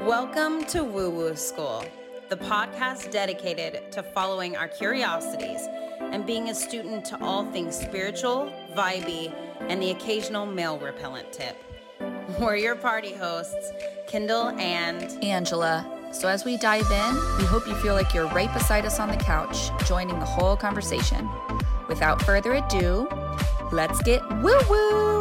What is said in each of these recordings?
Welcome to Woo Woo School, the podcast dedicated to following our curiosities and being a student to all things spiritual, vibey, and the occasional male repellent tip. We're your party hosts, Kendall and Angela. So, as we dive in, we hope you feel like you're right beside us on the couch, joining the whole conversation. Without further ado, let's get woo woo!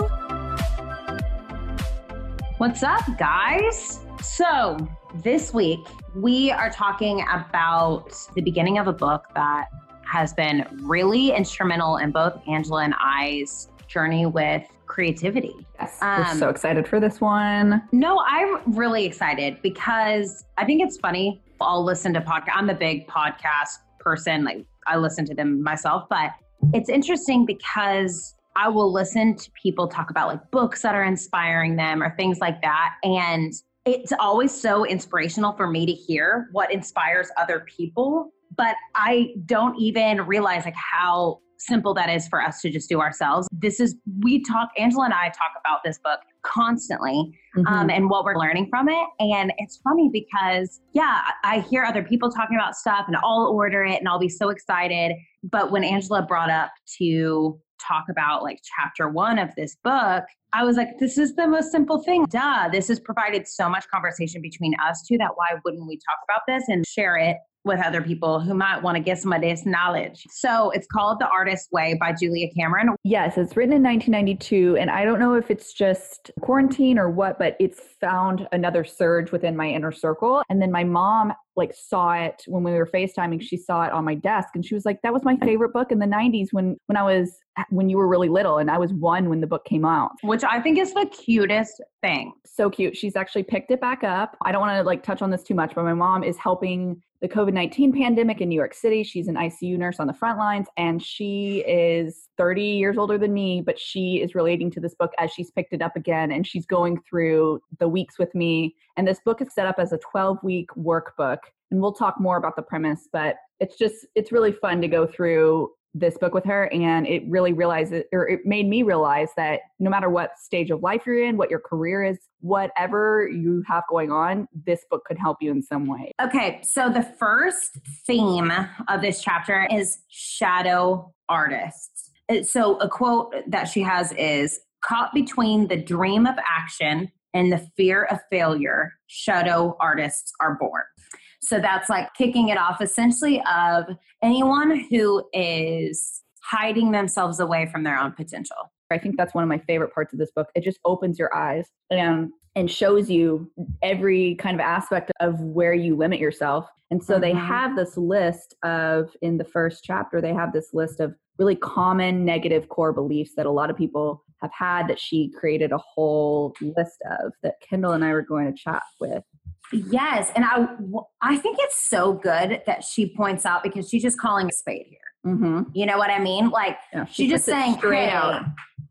What's up, guys? So, this week we are talking about the beginning of a book that has been really instrumental in both Angela and I's journey with creativity. Yes, we're um, so excited for this one. No, I'm really excited because I think it's funny. I'll listen to podcast. I'm a big podcast person. Like I listen to them myself, but it's interesting because I will listen to people talk about like books that are inspiring them or things like that. And it's always so inspirational for me to hear what inspires other people but i don't even realize like how simple that is for us to just do ourselves this is we talk angela and i talk about this book constantly mm-hmm. um, and what we're learning from it and it's funny because yeah i hear other people talking about stuff and i'll order it and i'll be so excited but when angela brought up to talk about like chapter one of this book, I was like, this is the most simple thing. Duh. This has provided so much conversation between us two that why wouldn't we talk about this and share it with other people who might want to get some of this knowledge. So it's called The Artist's Way by Julia Cameron. Yes, it's written in 1992. And I don't know if it's just quarantine or what, but it's found another surge within my inner circle. And then my mom like saw it when we were FaceTiming. She saw it on my desk and she was like, that was my favorite book in the 90s when, when I was, when you were really little. And I was one when the book came out. Which I think is the cutest thing. So cute. She's actually picked it back up. I don't want to like touch on this too much, but my mom is helping the COVID 19 pandemic in New York City. She's an ICU nurse on the front lines, and she is 30 years older than me, but she is relating to this book as she's picked it up again. And she's going through the weeks with me. And this book is set up as a 12 week workbook. And we'll talk more about the premise, but it's just, it's really fun to go through this book with her and it really realized it, or it made me realize that no matter what stage of life you're in what your career is whatever you have going on this book could help you in some way okay so the first theme of this chapter is shadow artists so a quote that she has is caught between the dream of action and the fear of failure shadow artists are born so that's like kicking it off essentially of anyone who is hiding themselves away from their own potential. I think that's one of my favorite parts of this book. It just opens your eyes and and shows you every kind of aspect of where you limit yourself. And so mm-hmm. they have this list of in the first chapter they have this list of really common negative core beliefs that a lot of people have had that she created a whole list of that Kendall and I were going to chat with. Yes, and I I think it's so good that she points out because she's just calling a spade here. Mm-hmm. You know what I mean? Like yeah, she's just saying straight hey, out.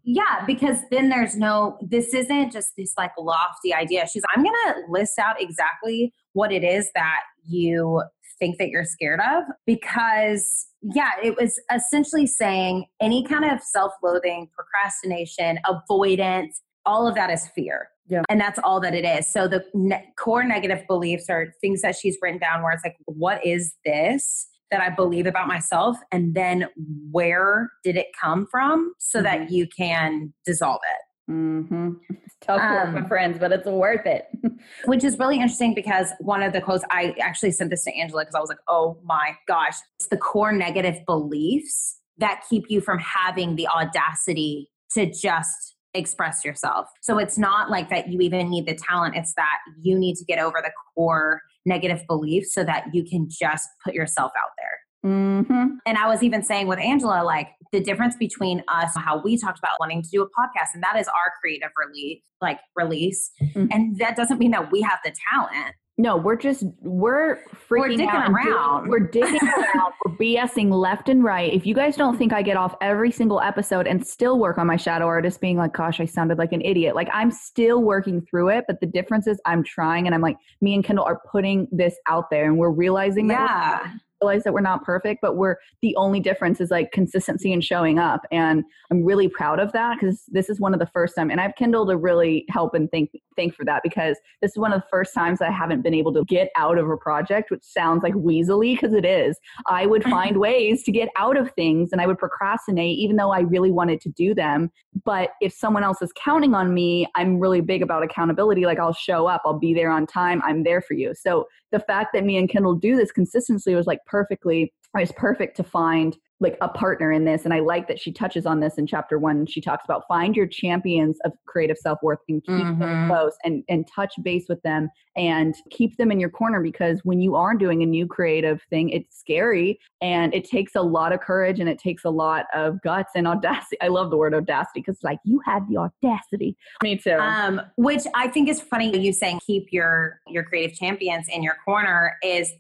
Yeah, because then there's no. This isn't just this like lofty idea. She's I'm gonna list out exactly what it is that you think that you're scared of because yeah it was essentially saying any kind of self-loathing procrastination avoidance all of that is fear yeah. And that's all that it is. So the ne- core negative beliefs are things that she's written down where it's like, what is this that I believe about myself? And then where did it come from so mm-hmm. that you can dissolve it? Mm-hmm. Tough work, um, my friends, but it's worth it. which is really interesting because one of the quotes I actually sent this to Angela because I was like, oh my gosh, it's the core negative beliefs that keep you from having the audacity to just express yourself. So it's not like that you even need the talent, it's that you need to get over the core negative beliefs so that you can just put yourself out there. Mm-hmm. And I was even saying with Angela, like the difference between us, how we talked about wanting to do a podcast, and that is our creative release, like release. Mm-hmm. And that doesn't mean that we have the talent. No, we're just we're freaking we're digging out around. Doing, we're digging around. We're BSing left and right. If you guys don't think I get off every single episode and still work on my shadow artist, being like, "Gosh, I sounded like an idiot," like I'm still working through it. But the difference is, I'm trying, and I'm like, me and Kendall are putting this out there, and we're realizing that. Yeah realize that we're not perfect, but we're the only difference is like consistency and showing up. And I'm really proud of that because this is one of the first time, and I've Kendall to really help and thank thank for that because this is one of the first times I haven't been able to get out of a project, which sounds like weaselly because it is. I would mm-hmm. find ways to get out of things and I would procrastinate even though I really wanted to do them. But if someone else is counting on me, I'm really big about accountability. Like I'll show up, I'll be there on time, I'm there for you. So the fact that me and Kendall do this consistently was like perfectly it's perfect to find like a partner in this and i like that she touches on this in chapter one. She talks about find your champions of creative self-worth and keep mm-hmm. them close and and touch base with them and keep them in your corner because when you are doing a new creative thing it's scary and it takes a lot of courage and it takes a lot of guts and audacity. I love the word audacity because like you had the audacity. Me too. Um which i think is funny you saying keep your your creative champions in your corner is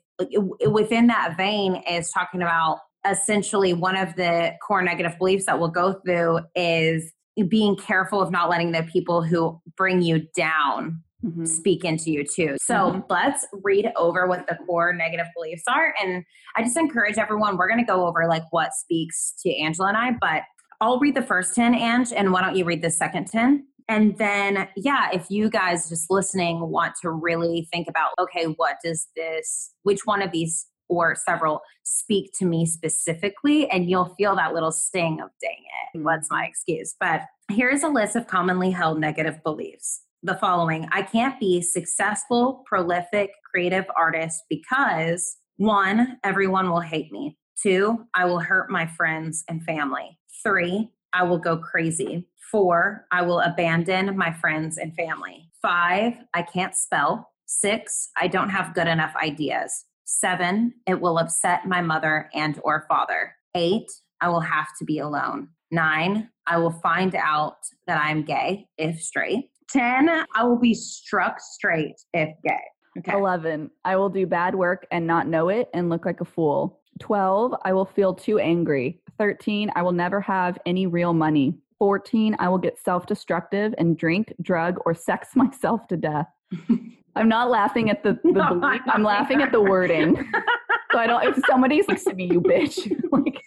within that vein is talking about essentially one of the core negative beliefs that we'll go through is being careful of not letting the people who bring you down mm-hmm. speak into you too. So mm-hmm. let's read over what the core negative beliefs are. And I just encourage everyone, we're going to go over like what speaks to Angela and I, but I'll read the first 10, Ange, and why don't you read the second 10? And then, yeah, if you guys just listening want to really think about, okay, what does this, which one of these or several speak to me specifically, and you'll feel that little sting of dang it, mm-hmm. what's my excuse? But here's a list of commonly held negative beliefs. The following I can't be successful, prolific, creative artist because one, everyone will hate me. Two, I will hurt my friends and family. Three, I will go crazy. Four, I will abandon my friends and family. Five, I can't spell. Six, I don't have good enough ideas. Seven, it will upset my mother and or father. Eight, I will have to be alone. Nine, I will find out that I'm gay if straight. 10, I will be struck straight if gay. Okay. 11, I will do bad work and not know it and look like a fool. 12, I will feel too angry. 13, I will never have any real money. 14, I will get self destructive and drink, drug, or sex myself to death. I'm not laughing at the, the no, belief. I'm laughing at the wording. so I don't. If somebody says to me, "You bitch," like,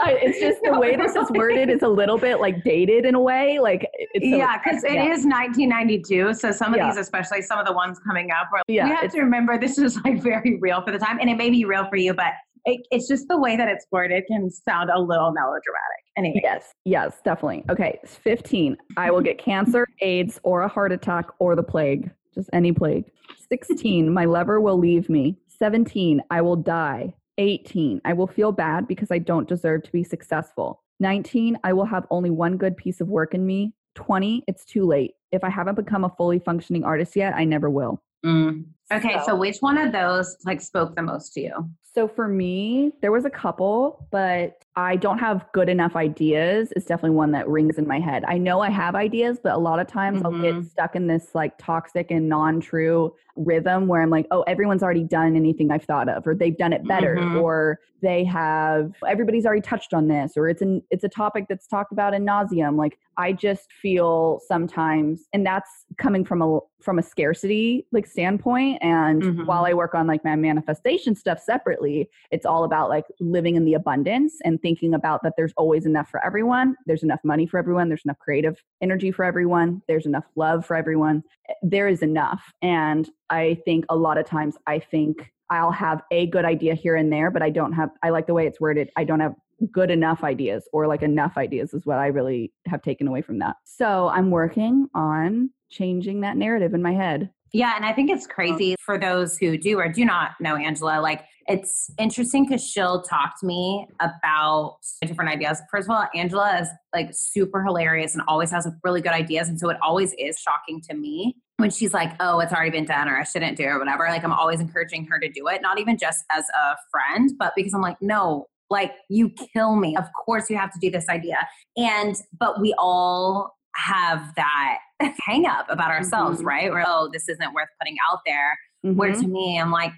I, it's just the way this is worded is a little bit like dated in a way. Like, yeah, because it yeah. is 1992. So some of yeah. these, especially some of the ones coming up, yeah, we have to remember this is like very real for the time, and it may be real for you, but it, it's just the way that it's worded can sound a little melodramatic. Anyway. Yes, yes, definitely. Okay, 15. I will get cancer, AIDS, or a heart attack, or the plague. Just any plague. 16. My lover will leave me. 17. I will die. 18. I will feel bad because I don't deserve to be successful. 19. I will have only one good piece of work in me. 20. It's too late. If I haven't become a fully functioning artist yet, I never will. Mm. Okay, so. so which one of those like spoke the most to you? So for me, there was a couple, but I don't have good enough ideas. It's definitely one that rings in my head. I know I have ideas, but a lot of times mm-hmm. I'll get mm-hmm. stuck in this like toxic and non-true rhythm where I'm like, oh, everyone's already done anything I've thought of, or they've done it better, mm-hmm. or they have everybody's already touched on this, or it's an it's a topic that's talked about in nauseum. Like I just feel sometimes, and that's coming from a from a scarcity like standpoint. And mm-hmm. while I work on like my manifestation stuff separately, it's all about like living in the abundance and thinking about that there's always enough for everyone. There's enough money for everyone. There's enough creative energy for everyone. There's enough love for everyone. Eh, there is enough. And I think a lot of times I think I'll have a good idea here and there, but I don't have, I like the way it's worded. I don't have good enough ideas or like enough ideas is what I really have taken away from that. So I'm working on changing that narrative in my head. Yeah, and I think it's oh. crazy for those who do or do not know Angela. Like, it's interesting because she'll talk to me about different ideas. First of all, Angela is like super hilarious and always has really good ideas. And so it always is shocking to me when she's like, oh, it's already been done or I shouldn't do it or whatever. Like, I'm always encouraging her to do it, not even just as a friend, but because I'm like, no, like, you kill me. Of course, you have to do this idea. And, but we all have that hang up about ourselves, mm-hmm. right? Where, oh, this isn't worth putting out there. Mm-hmm. Where to mm-hmm. me, I'm like,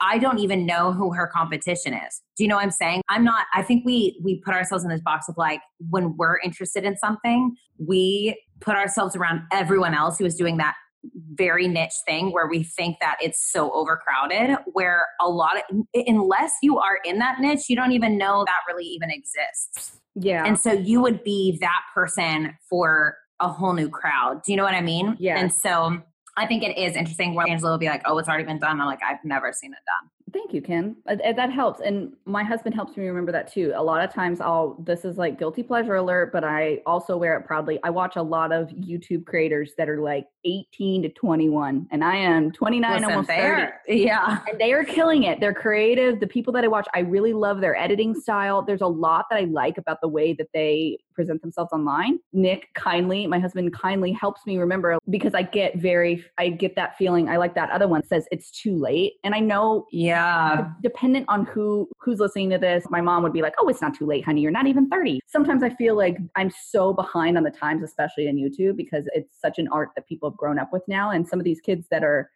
I don't even know who her competition is. Do you know what I'm saying? I'm not, I think we, we put ourselves in this box of like, when we're interested in something, we put ourselves around everyone else who is doing that very niche thing where we think that it's so overcrowded where a lot of unless you are in that niche you don't even know that really even exists. Yeah. and so you would be that person for a whole new crowd. Do you know what i mean? Yeah. and so i think it is interesting where angela will be like oh it's already been done. I'm like i've never seen it done Thank you, Kim. Uh, uh, That helps. And my husband helps me remember that too. A lot of times I'll, this is like guilty pleasure alert, but I also wear it proudly. I watch a lot of YouTube creators that are like 18 to 21, and I am 29, Listen, almost 30. yeah And they are killing it. They're creative. The people that I watch, I really love their editing style. There's a lot that I like about the way that they present themselves online. Nick kindly, my husband kindly helps me remember because I get very, I get that feeling. I like that other one says it's too late. And I know yeah dependent on who who's listening to this my mom would be like oh it's not too late honey you're not even 30 sometimes i feel like i'm so behind on the times especially in youtube because it's such an art that people have grown up with now and some of these kids that are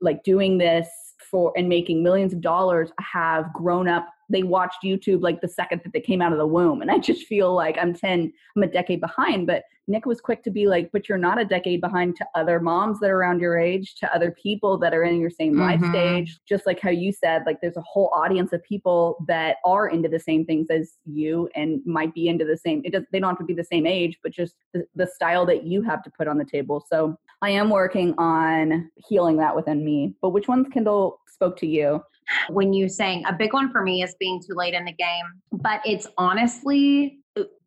like doing this for and making millions of dollars have grown up. They watched youtube like the second that they came out of the womb. And i just feel like i'm 10 i'm a decade behind but nick was quick to be like but you're not a decade behind to other moms that are around your age to other people that are in your same life Mhm. stage. Just like how you said like there's a whole audience of people that are into the same things as you and might be into the same it does they don't have to be the same age but just the, the style that you have to put on the table. So i am working on healing that within me but which ones kendall spoke to you? When you saying a big one for me is being too late in the game but it's honestly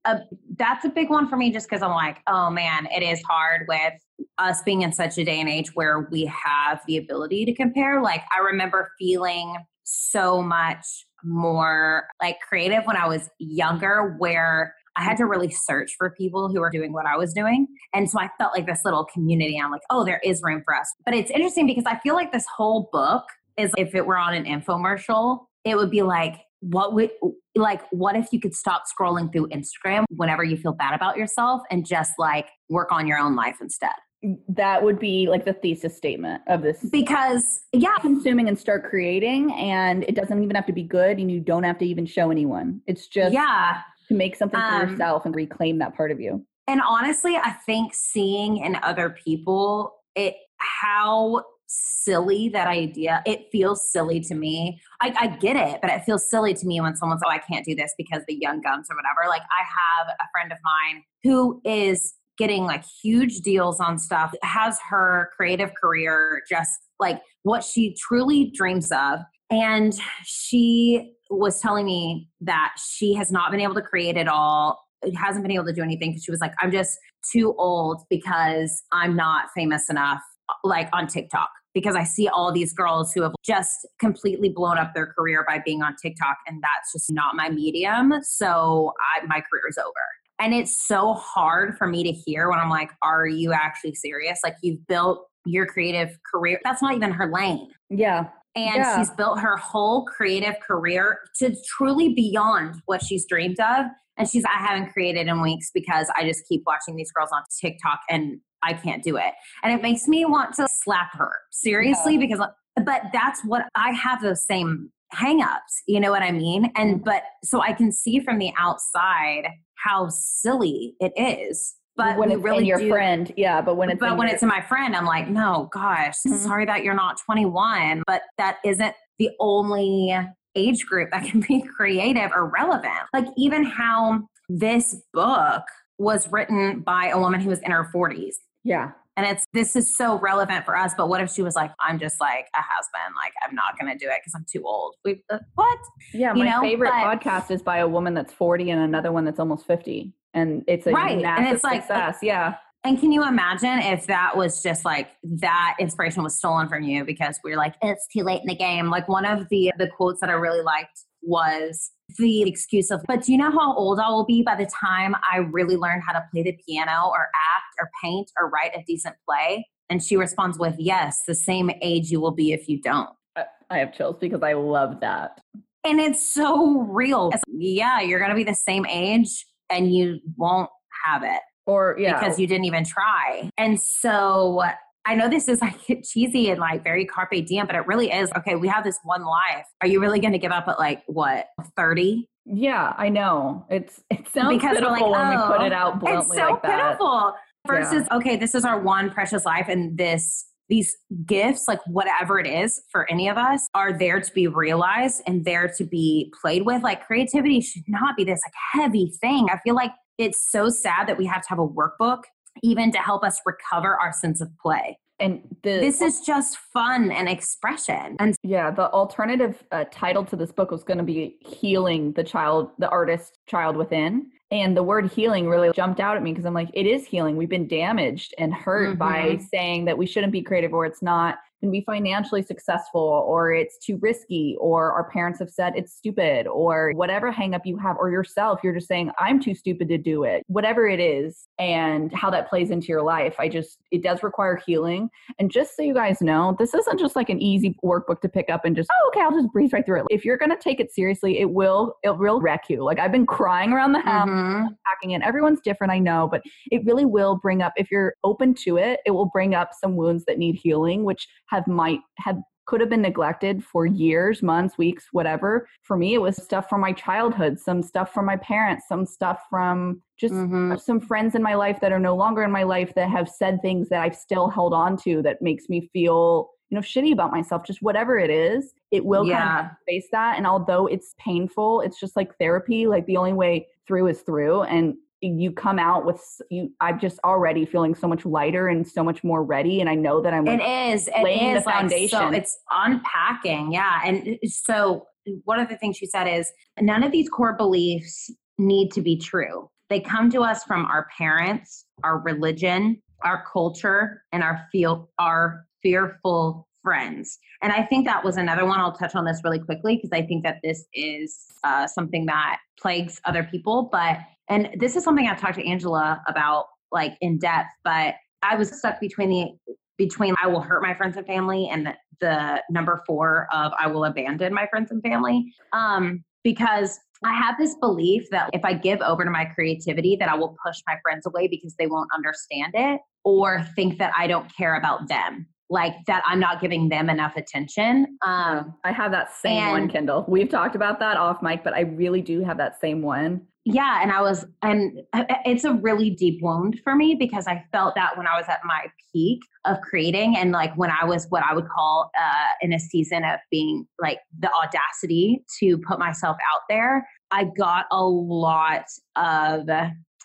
a, that's a big one for me just because i'm like oh man it is hard with us being in such a day and age where we have the ability to compare. Like i remember feeling so much more like creative when i was younger where I had to mm-hmm. really search for people who were doing what I was doing. And so I felt like this little community. I'm like, oh, there is room for us. But it's interesting because I feel like this whole book is if it were on an infomercial, it would be like, what would like what if you could stop scrolling through Instagram whenever you feel bad about yourself and just like work on your own life instead? Mm, that would be like the thesis statement of this Because yeah, consuming and start creating and it doesn't even have to be good and you don't have to even show anyone it's just yeah. To make something for Um, yourself and reclaim that part of you. And honestly, I think seeing in other people it how silly that idea it feels silly to me. I, I get it but it feels silly to me when someone's oh i can't do this because the young guns or whatever. Like i have a friend of mine who is getting like huge deals on stuff has her creative career just like what she truly dreams of and she was telling me that she has not been able to create at all. Hasn't been able to do anything because she was like i'm just too old because i'm not famous enough like on tiktok. Because i see all these girls who have just completely blown up their career by being on tiktok and that's just not my medium. So I, my is over. And it's so hard for me to hear when i'm like are you actually serious? Like you've built your creative career. That's not even her lane. Yeah and Yeah. she's built her whole creative career to truly beyond what she's dreamed of. And she's, I haven't created in weeks because I just keep watching these girls on TikTok and I can't do it. And it makes me want to slap her seriously because, but that's what I have those same hangups. You know what I mean? And, but so I can see from the outside how silly it is. But when it's really in your do, friend yeah but when it's but when your- it's in my friend, I'm like, no, gosh, Mhm. sorry that you're not 21, but that isn't the only age group that can be creative or relevant. Like, even how this book was written by a woman who was in her 40s. yeah And it's this is so relevant for us. But what if she was like, I'm just like a husband like, I'm not going to do it because I'm too old? We, uh, what? yeah You my know, favorite but- podcast is by a woman that's 40 and another one that's almost 50 and it's a Right, and massive it's like- success yeah And can you imagine if that was just like that inspiration was stolen from you because we are like, it's too late in the game? Like one of the the quotes that I really liked was the excuse of, but do you know how old I will be by the time I really learn how to play the piano or act or paint or write a decent play? And she responds with, Yes, the same age you will be if you don't. I, I have chills because i love that And it's so real. It's, yeah, you're going to be the same age and you won't have it. or yeah because you didn't even try. And so I know this is like cheesy and like very carpe diem, but it really is. Okay, we have this one life. Are you really going to give up at like what thirty? yeah i know it's it sounds Because pitiful like, when we put oh, it out bluntly It's so like that pitiful. versus yeah. okay, this is our one precious life and this these gifts, like whatever it is for any of us, are there to be realized and there to be played with. Like creativity should not be this like heavy thing. I feel like it's so sad that we have to have a workbook even to help us recover our sense of play and the, this is just fun and expression and yeah the alternative uh, title to this book was going to be healing the child the artist child within and the word healing really jumped out at me because i'm like it is healing we've been damaged and hurt mm-hmm. by saying that we shouldn't be creative or it's not can be financially successful or it's too risky or our parents have said it's stupid or whatever hangup you have or yourself you're just saying i'm too stupid to do it whatever it is and how that plays into your life. I just it does require healing. And just so you guys know this isn't just like an easy workbook to pick up and just oh okay i'll just breeze right through it. If you're going to take it seriously it will it will wreck you. Like i've been crying around the house mm-hmm. packing it. Everyone's different i know but it really will bring up if you're open to it it will bring up some wounds that need healing which have might have could have been neglected for years, months, weeks, whatever. For me, it was stuff from my childhood, some stuff from my parents, some stuff from just mm-hmm. some friends in my life that are no longer in my life that have said things that I've still held on to that makes me feel, you know, shitty about myself. Just whatever it is, it will yeah. kind of face that. And although it's painful, it's just like therapy. Like the only way through is through. And you come out with you i'm just already feeling so much lighter and so much more ready and i know that i'm it is it laying is the foundation like, so it's unpacking yeah and so one of the things she said is none of these core beliefs need to be true. They come to us from our parents our religion our culture and our feel our fearful friends. And I think that was another one. I'll touch on this really quickly because I think that this is uh, something that plagues other people. But and this is something I've talked to Angela about like in depth, but I was stuck between the between I will hurt my friends and family and the, the number four of I will abandon my friends and family. Um, because I have this belief that if I give over to my creativity, that I will push my friends away because they won't understand it or think that I don't care about them like that I'm not giving them enough attention. Um, I have that same and, one, Kendall. We've talked about that off mic, but I really do have that same one. Yeah, and I was, and it's a really deep wound for me because I felt that when I was at my peak of creating, and like when I was what I would call uh, in a season of being like the audacity to put myself out there, I got a lot of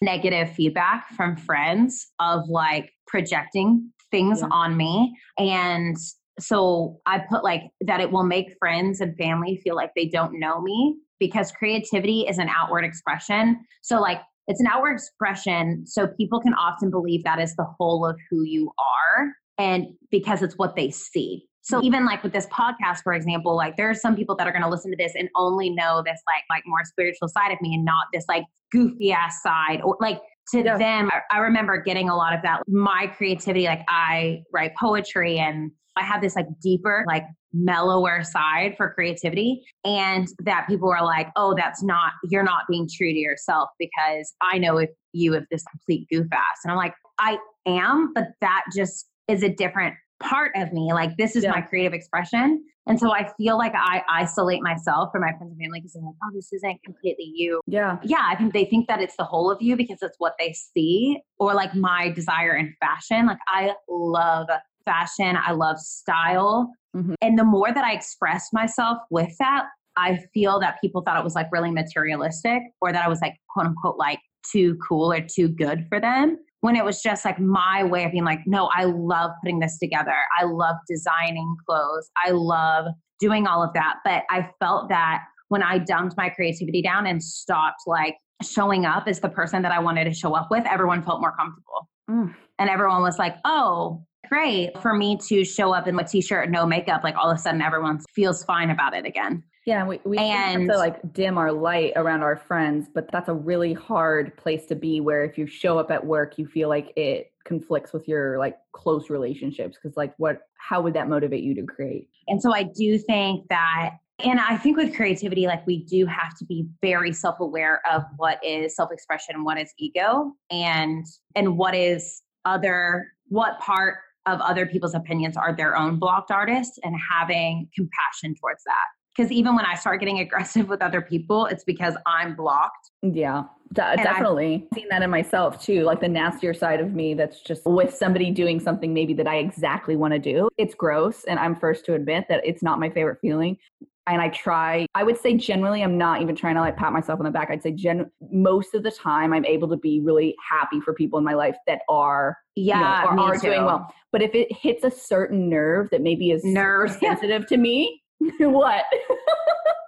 negative feedback from friends of like projecting things yeah. on me. And so I put like that it will make friends and family feel like they don't know me because creativity is an outward expression. So, like, it's an outward expression. So, people can often believe that is the whole of who you are. And because it's what they see. So mm-hmm. even like with this podcast, for example, like there are some people that are going to listen to this and only know this like like more spiritual side of me and not this like goofy ass side or like to yeah. them, I remember getting a lot of that. My creativity, like I write poetry and I have this like deeper, like mellower side for creativity. And that people were like, oh, that's not, you're not being true to yourself because I know if you have this complete goof ass. And I'm like, I am, but that just is a different part of me. Like this is yeah. my creative expression. And so I feel like I isolate myself from my friends and family because I'm like, oh, this isn't completely you. Yeah. Yeah. I think they think that it's the whole of you because it's what they see or like my desire in fashion. Like I love fashion, I love style. Mm-hmm. And the more that I express myself with that, I feel that people thought it was like really materialistic or that I was like, quote unquote, like too cool or too good for them when it was just like my way of being like, no, I love putting this together. I love designing clothes. I love doing all of that. But I felt that when I dumped my creativity down and stopped like showing up as the person that I wanted to show up with, everyone felt more comfortable. Mm. And everyone was like, oh, great for me to show up in a t-shirt, no makeup. Like all of a sudden everyone feels fine about it again. Yeah, we, we and, have to like dim our light around our friends, but that's a really hard place to be where if you show up at work, you feel like it conflicts with your like close relationships. Cause like what, how would that motivate you to create? And so I do think that and I think with creativity, like we do have to be very self-aware of what is self-expression and what is ego and and what is other what part of other people's opinions are their own blocked artists and having compassion towards that because even when I start getting aggressive with other people, it's because I'm blocked. Yeah, de- definitely. I've seen that in myself too, like the nastier side of me that's just with somebody doing something maybe that I exactly want to do. It's gross. And I'm first to admit that it's not my favorite feeling. And I try, I would say generally, I'm not even trying to like pat myself on the back. I'd say gen- most of the time, I'm able to be really happy for people in my life that are, yeah, you know, are, are doing well. But if it hits a certain nerve that maybe is nerve sensitive to me, what?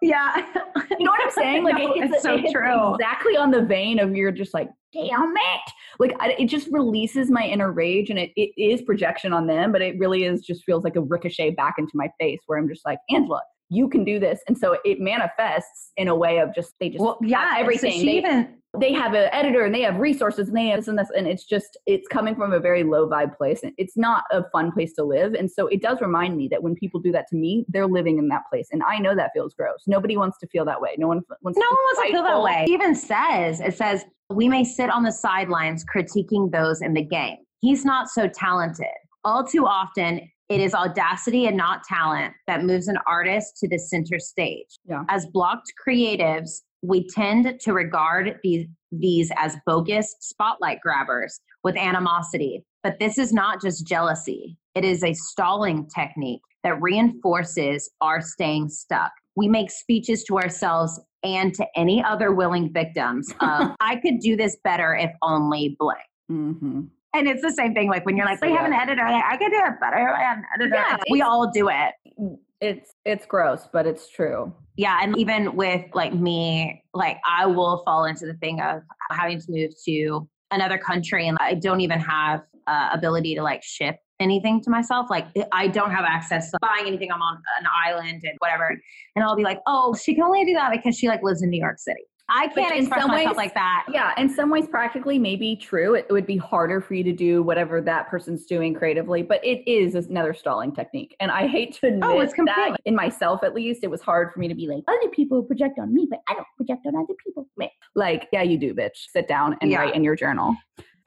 yeah. You know what I'm saying? Like no, it hits, it's so it hits true. exactly on the vein of you're just like, damn it. Like I, it just releases my inner rage and it, it is projection on them, but it really is just feels like a ricochet back into my face where I'm just like, Angela, you can do this. And so it manifests in a way of just, they just well, yeah, everything. So she they, even they have an editor and they have resources and they have this and this and it's just it's coming from a very low vibe place and it's not a fun place to live and so it does remind me that when people do that to me they're living in that place and i know that feels gross nobody wants to feel that way no one wants no to one wants to feel that way. He even says it says we may sit on the sidelines critiquing those in the game. He's not so talented. All too often, it is audacity and not talent that moves an artist to the center stage. Yeah. As blocked creatives, we tend to regard these these as bogus spotlight grabbers with animosity. But this is not just jealousy. It is a stalling technique that reinforces our staying stuck. We make speeches to ourselves and to any other willing victims of, I could do this better if only blank. mm-hmm. And it's the same thing like when you're like, they have an editor, like, I could do it better. I had an editor. Yeah, we all do it. It's it's gross but it's true Yeah, and even with like me, like I will fall into the thing of having to move to another country, and I don't even have uh, ability to like ship anything to myself. Like I don't have access to buying anything. I'm on an island and whatever, and I'll be like, oh, she can only do that because she like lives in New York City. I can't in express some myself ways- like that. yeah in some ways practically maybe true it, it would be harder for you to do whatever that person's doing creatively but it is another stalling technique and i hate to admit Oh, it's that in myself at least it was hard for me to be like other people project on me but i don't project on other people like yeah you do bitch sit down and Yeah. write in your journal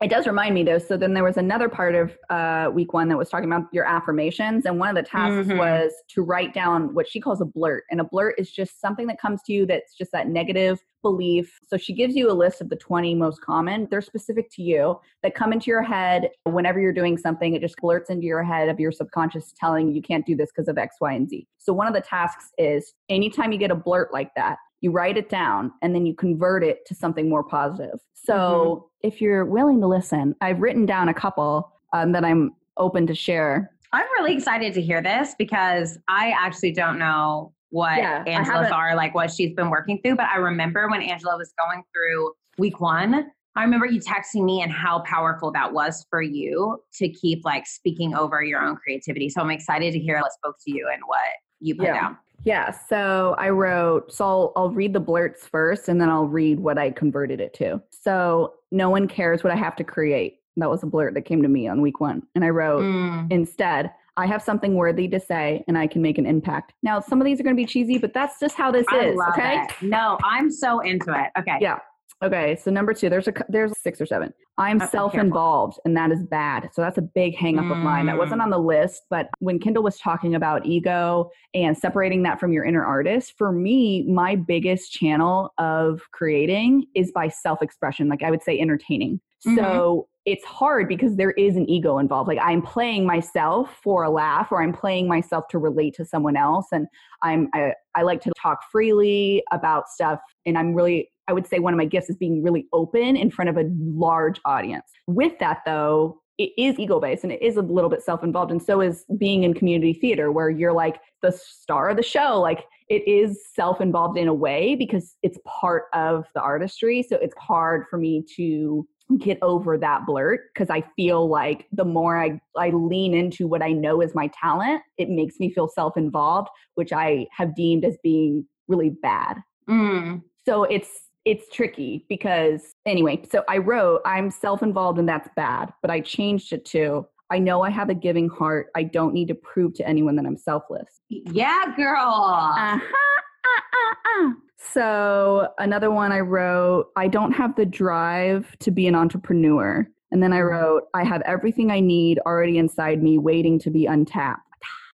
it does remind me though so then there was another part of uh, week one that was talking about your affirmations and one of the tasks Mhm. was to write down what she calls a blurt and a blurt is just something that comes to you that's just that negative belief. So she gives you a list of the 20 most common. They're specific to you that come into your head whenever you're doing something. It just blurts into your head of your subconscious telling you can't do this because of x y and z. So one of the tasks is anytime you get a blurt like that you write it down and then you convert it to something more positive so if you're willing to listen i've written down a couple um, that i'm open to share I'm really excited to hear this because I actually don't know what Yeah, Angela's are, like what she's been working through. But I remember when Angela was going through week one, I remember you texting me and how powerful that was for you to keep like speaking over your own creativity. So I'm excited to hear what spoke to you and what you put Yeah. down. Yeah, so I wrote, so I'll, I'll read the blurts first and then I'll read what I converted it to. So, no one cares what I have to create. That was a blurt that came to me on week one. And I wrote, Mm. instead, I have something worthy to say and I can make an impact. Now, some of these are going to be cheesy, but that's just how this I is. okay. it. No, I'm so into it. Okay. Yeah. Okay, so number two, there's a there's six or seven. I'm self-involved, and that is bad. So that's a big hang up of mine. That wasn't Mm. on the list, but when Kendall was talking about ego and separating that from your inner artist, for me, my biggest channel of creating is by self-expression. Like I would say, entertaining. Mhm. So it's hard because there is an ego involved. Like I'm playing myself for a laugh, or I'm playing myself to relate to someone else, and I'm I, I like to talk freely about stuff, and I'm really I would say one of my gifts is being really open in front of a large audience. With that, though, it is ego based and it is a little bit self involved. And so is being in community theater, where you're like the star of the show. Like it is self involved in a way because it's part of the artistry. So it's hard for me to get over that blurt because I feel like the more I, I lean into what I know is my talent, it makes me feel self involved, which I have deemed as being really bad Mm. so it's it's tricky because anyway so i wrote i'm self-involved and that's bad but i changed it to i know i have a giving heart i don't need to prove to anyone that i'm selfless Yeah, girl. uh-huh. uh, uh, uh. so another one i wrote i don't have the drive to be an entrepreneur and then i wrote i have everything i need already inside me waiting to be untapped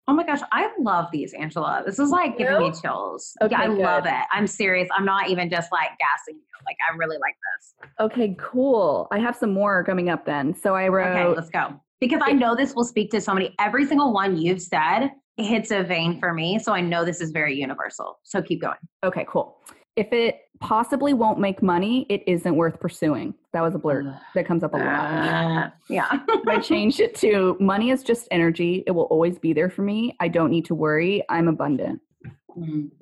Oh my gosh, I love these, Angela. This is like giving me chills. Okay, yeah, I good. love it. I'm serious. I'm not even just like gassing you. Like I really like this. Okay, cool. I have some more coming up then. So I wrote Okay, let's go. Because I know this will speak to somebody. Every single one you've said hits a vein for me. So I know this is very universal. So keep going. Okay, cool. If it possibly won't make money, it isn't worth pursuing. That was a blurt that comes up a lot. Yeah. I changed it to money is just energy. It will always be there for me. I don't need to worry. I'm abundant. Mm.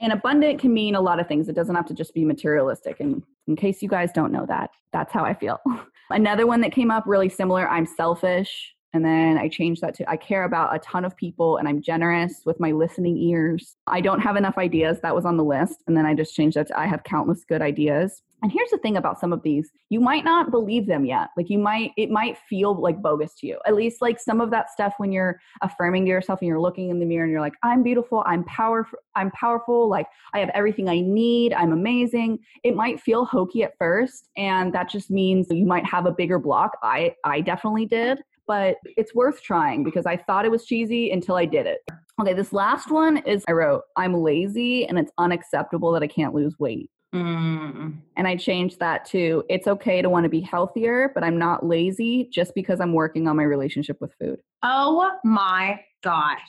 And abundant can mean a lot of things. It doesn't have to just be materialistic. And in case you guys don't know that, that's how I feel. Another one that came up really similar I'm selfish. And then I changed that to I care about a ton of people and I'm generous with my listening ears. I don't have enough ideas. That was on the list. And then I just changed that to I have countless good ideas. And here's the thing about some of these you might not believe them yet. Like you might, it might feel like bogus to you. At least like some of that stuff when you're affirming to yourself and you're looking in the mirror and you're like, I'm beautiful, I'm powerful, I'm powerful, like I have everything I need, I'm amazing. It might feel hokey at first, and that just means you might have a bigger block. I I definitely did, but it's worth trying because I thought it was cheesy until I did it. Okay, this last one is I wrote, I'm lazy and it's unacceptable that I can't lose weight. Mm. And I changed that to it's okay to want to be healthier, but I'm not lazy just because I'm working on my relationship with food. Oh my gosh.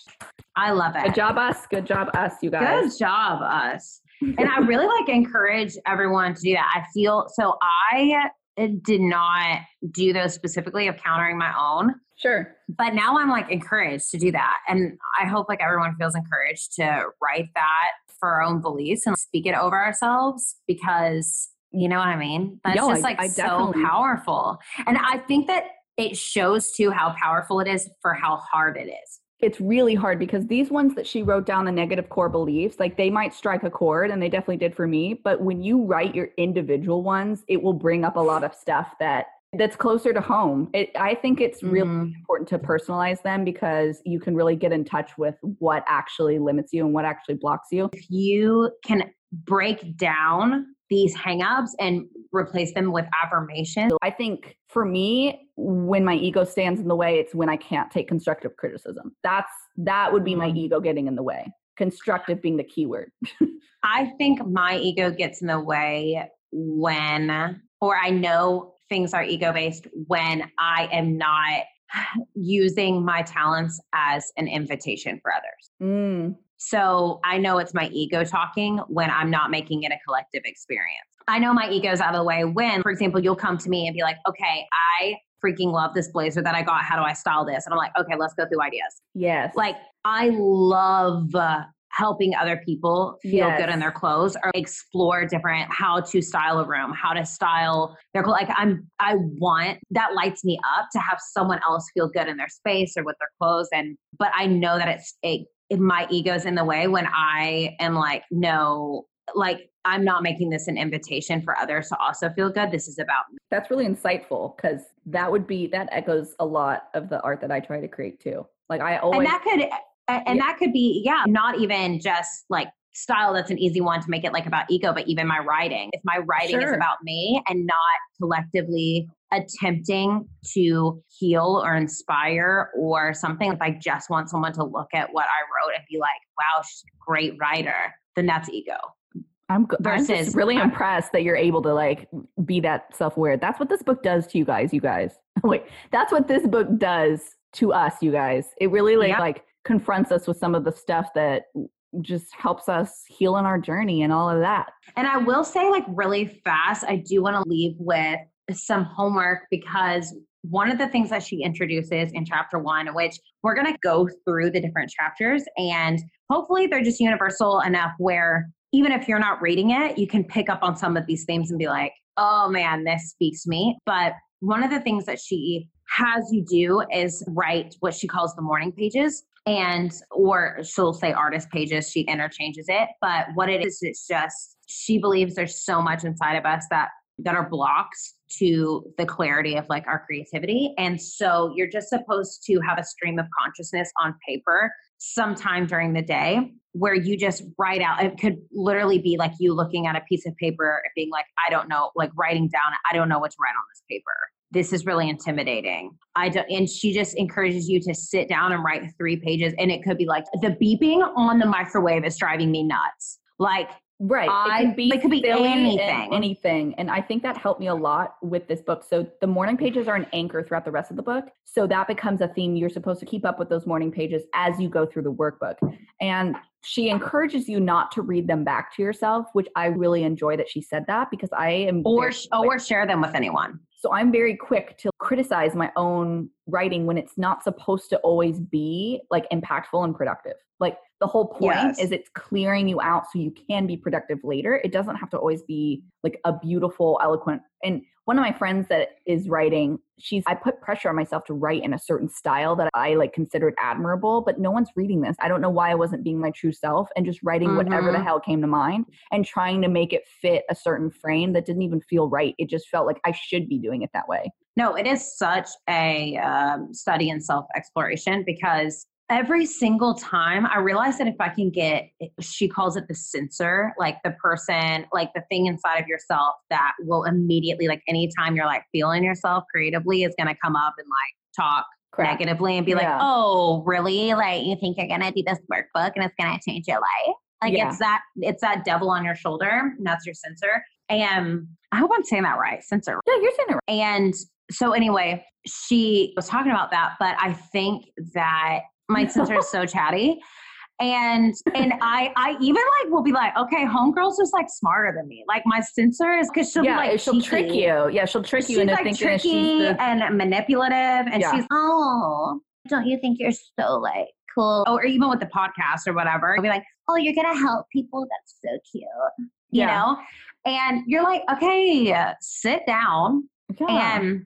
I love it. Good job, us. Good job, us, you guys. Good job, us. and I really like encourage everyone to do that. I feel so I did not do those specifically of countering my own, Sure. but now I'm like encouraged to do that. And I hope like everyone feels encouraged to write that for our own beliefs and speak it over ourselves because you know what I mean? That's No, just I- like I so definitely- powerful. And I think that it shows too how powerful it is for how hard it is. It's really hard because these ones that she wrote down the negative core beliefs, like they might strike a chord and they definitely did for me. But when you write your individual ones, it will bring up a lot of stuff that that's closer to home. It, I think it's really Mhm. important to personalize them because you can really get in touch with what actually limits you and what actually blocks you. if you can break down these hangups and replace them with affirmation. I think for me, when my ego stands in the way, it's when I can't take constructive criticism. That's that would be my Mm. ego getting in the way. Constructive being the key word. I think my ego gets in the way when, or I know things are ego based when I am not using my talents as an invitation for others. Mm, So I know it's my ego talking when I'm not making it a collective experience. I know my ego's out of the way when, for example, you'll come to me and be like, okay, I freaking love this blazer that I got. How do I style this? And I'm like, okay, let's go through ideas. yes. Like, I love uh, helping other people feel Yes. good in their clothes or explore different how to style a room, how to style their clothes. Like, I'm, I want that lights me up to have someone else feel good in their space or with their clothes. And, but I know that it's, it, it- my ego's in the way when I am like, no, like, I'm not making this an invitation for others to also feel good. This is about me. That's really insightful because that would be that echoes a lot of the art that I try to create too. Like I always and that could and Yeah. that could be yeah not even just like style that's an easy one to make it like about ego but even my writing if my writing is about me and not collectively attempting to heal or inspire or something if i just want someone to look at what i wrote and be like wow she's a great writer then that's ego I'm, go- I'm just versus- really impressed that you're able to like be that self-aware. That's what this book does to you guys, you guys. Wait, that's what this book does to us, you guys. It really like Yeah. like confronts us with some of the stuff that just helps us heal in our journey and all of that. And I will say, like, really fast, I do want to leave with some homework because one of the things that she introduces in chapter one, which we're going to go through the different chapters, and hopefully they're just universal enough where even if you're not reading it, you can pick up on some of these themes and be like, oh man, this speaks to me. But one of the things that she has you do is write what she calls the morning pages and or she'll say artist pages she interchanges it but what it is it's just she believes there's so much inside of us that that are blocks to the clarity of like our creativity and so you're just supposed to have a stream of consciousness on paper sometime during the day where you just write out it could literally be like you looking at a piece of paper and being like i don't know like writing down i don't know what to write on this paper this is really intimidating. I don't, and she just encourages you to sit down and write three pages. And it could be like the beeping on the microwave is driving me nuts. Like Right. I- it can be, it could be anything. anything. And I think that helped me a lot with this book. So the morning pages are an anchor throughout the rest of the book. So that becomes a theme. You're supposed to keep up with those morning pages as you go through the workbook. And she encourages you not to read them back to yourself, which I really enjoy that she said that because I am or or share them with anyone. So I'm very quick to criticize my own writing when it's not supposed to always be like impactful and productive. Like the whole point Yes. is it's clearing you out so you can be productive later. It doesn't have to always be like a beautiful, eloquent. And one of my friends that is writing, she's I put pressure on myself to write in a certain style that I like considered admirable, but no one's reading this. I don't know why I wasn't being my true self and just writing whatever the Mhm. hell came to mind and trying to make it fit a certain frame that didn't even feel right. It just felt like I should be doing it that way. No, it is such a um, study in self exploration because every single time I realize that if I can get, she calls it the censor, like the person, like the thing inside of yourself that will immediately, like anytime you're like feeling yourself creatively, is going to come up and like talk Crap. negatively and be like, oh, really? Like you think you're going to do this workbook and it's going to change your life? Like Yeah. it's that, it's that devil on your shoulder. And that's your censor. And I hope I'm saying that right. Censor. Yeah, you're saying it right. And so anyway, she was talking about that, but I think that my sister is so chatty. And and I I even like will be like, okay, homegirl's just like smarter than me. Like my censor is because she'll yeah, be like she'll trick you. Yeah, she'll trick you She's into like thinking tricky she's the and manipulative, and Yeah. she's oh, don't you think you're so like cool? Oh, or even with the podcast or whatever, I'll be like, oh, you're gonna help people. That's so cute, you Yeah. know. And you're like, okay, sit down, yeah. and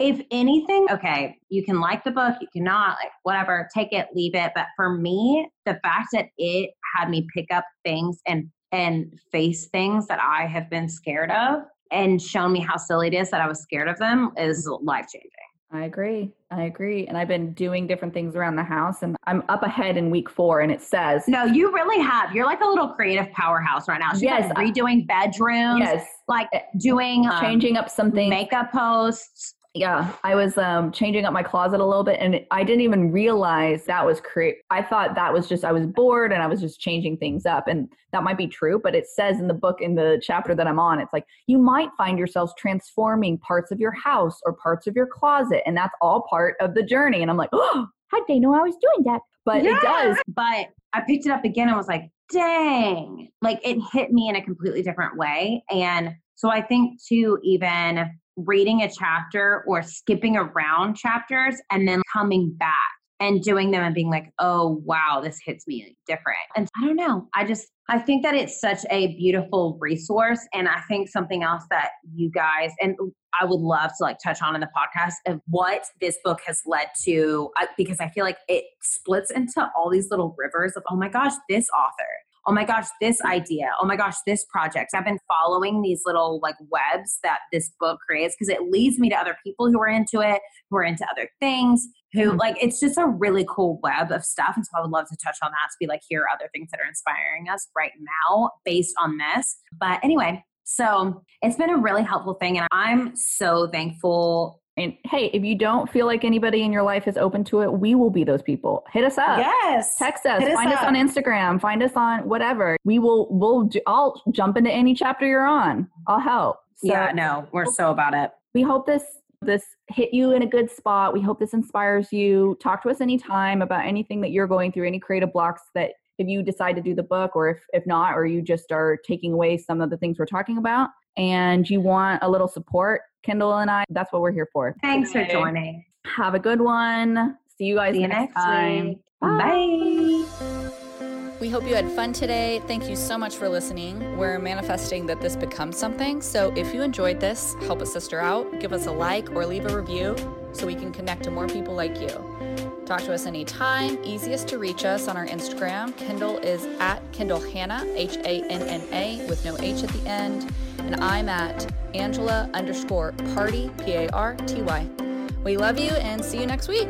if anything, okay, you can like the book, you cannot, like whatever, take it, leave it. But for me, the fact that it had me pick up things and and face things that I have been scared of and shown me how silly it is that I was scared of them is life changing. I agree. I agree. And I've been doing different things around the house and I'm up ahead in week four and it says No, you really have. You're like a little creative powerhouse right now. She's Yes, like redoing bedrooms, yes, like doing um, changing up something. makeup posts. Yeah, I was um, changing up my closet a little bit, and I didn't even realize that was create. I thought that was just I was bored and I was just changing things up, and that might be true. But it says in the book in the chapter that I'm on, it's like you might find yourselves transforming parts of your house or parts of your closet, and that's all part of the journey. And I'm like, oh, how did they know I was doing that? But it does. But I picked it up again and was like, dang, like it hit me in a completely different way. And so I think too, even reading a chapter or skipping around chapters and then coming back and doing them and being like, oh, wow, this hits me different. And I don't know. I just, I think that it's such a beautiful resource. And I think something else that you guys, and I would love to like touch on in the podcast of what this book has led to, uh, because I feel like it splits into all these little rivers of, oh my gosh, this author. Oh my gosh, this idea. Oh my gosh, this project. I've been following these little like webs that this book creates because it leads me to other people who are into it, who are into other things, who Mhm. like it's just a really cool web of stuff. And so I would love to touch on that to be like, here are other things that are inspiring us right now based on this. But anyway, so it's been a really helpful thing. And I'm so thankful. And hey, if you don't feel like anybody in your life is open to it, we will be those people. Hit us up. yes. Text us, Hit us find us up. on Instagram, find us on whatever. We will, we'll, do, I'll jump into any chapter you're on. I'll help. So yeah, no, we're so about it. we hope this, this hit you in a good spot. We hope this inspires you. Talk to us anytime about anything that you're going through, any creative blocks that if you decide to do the book or if, if not, or you just are taking away some of the things we're talking about and you want a little support, Kendall and I, that's what we're here for. Thanks for joining. Have a good one. See you guys See you next, next time. week. Bye. We hope you had fun today. Thank you so much for listening. We're manifesting that this becomes something. So if you enjoyed this, help a sister out, give us a like or leave a review so we can connect to more people like you. Talk to us anytime. Easiest to reach us on our Instagram. Kendall is at Kendall Hannah, H A N N A, with no H at the end. And I'm at Angela underscore party, P A R T Y. We love you and see you next week.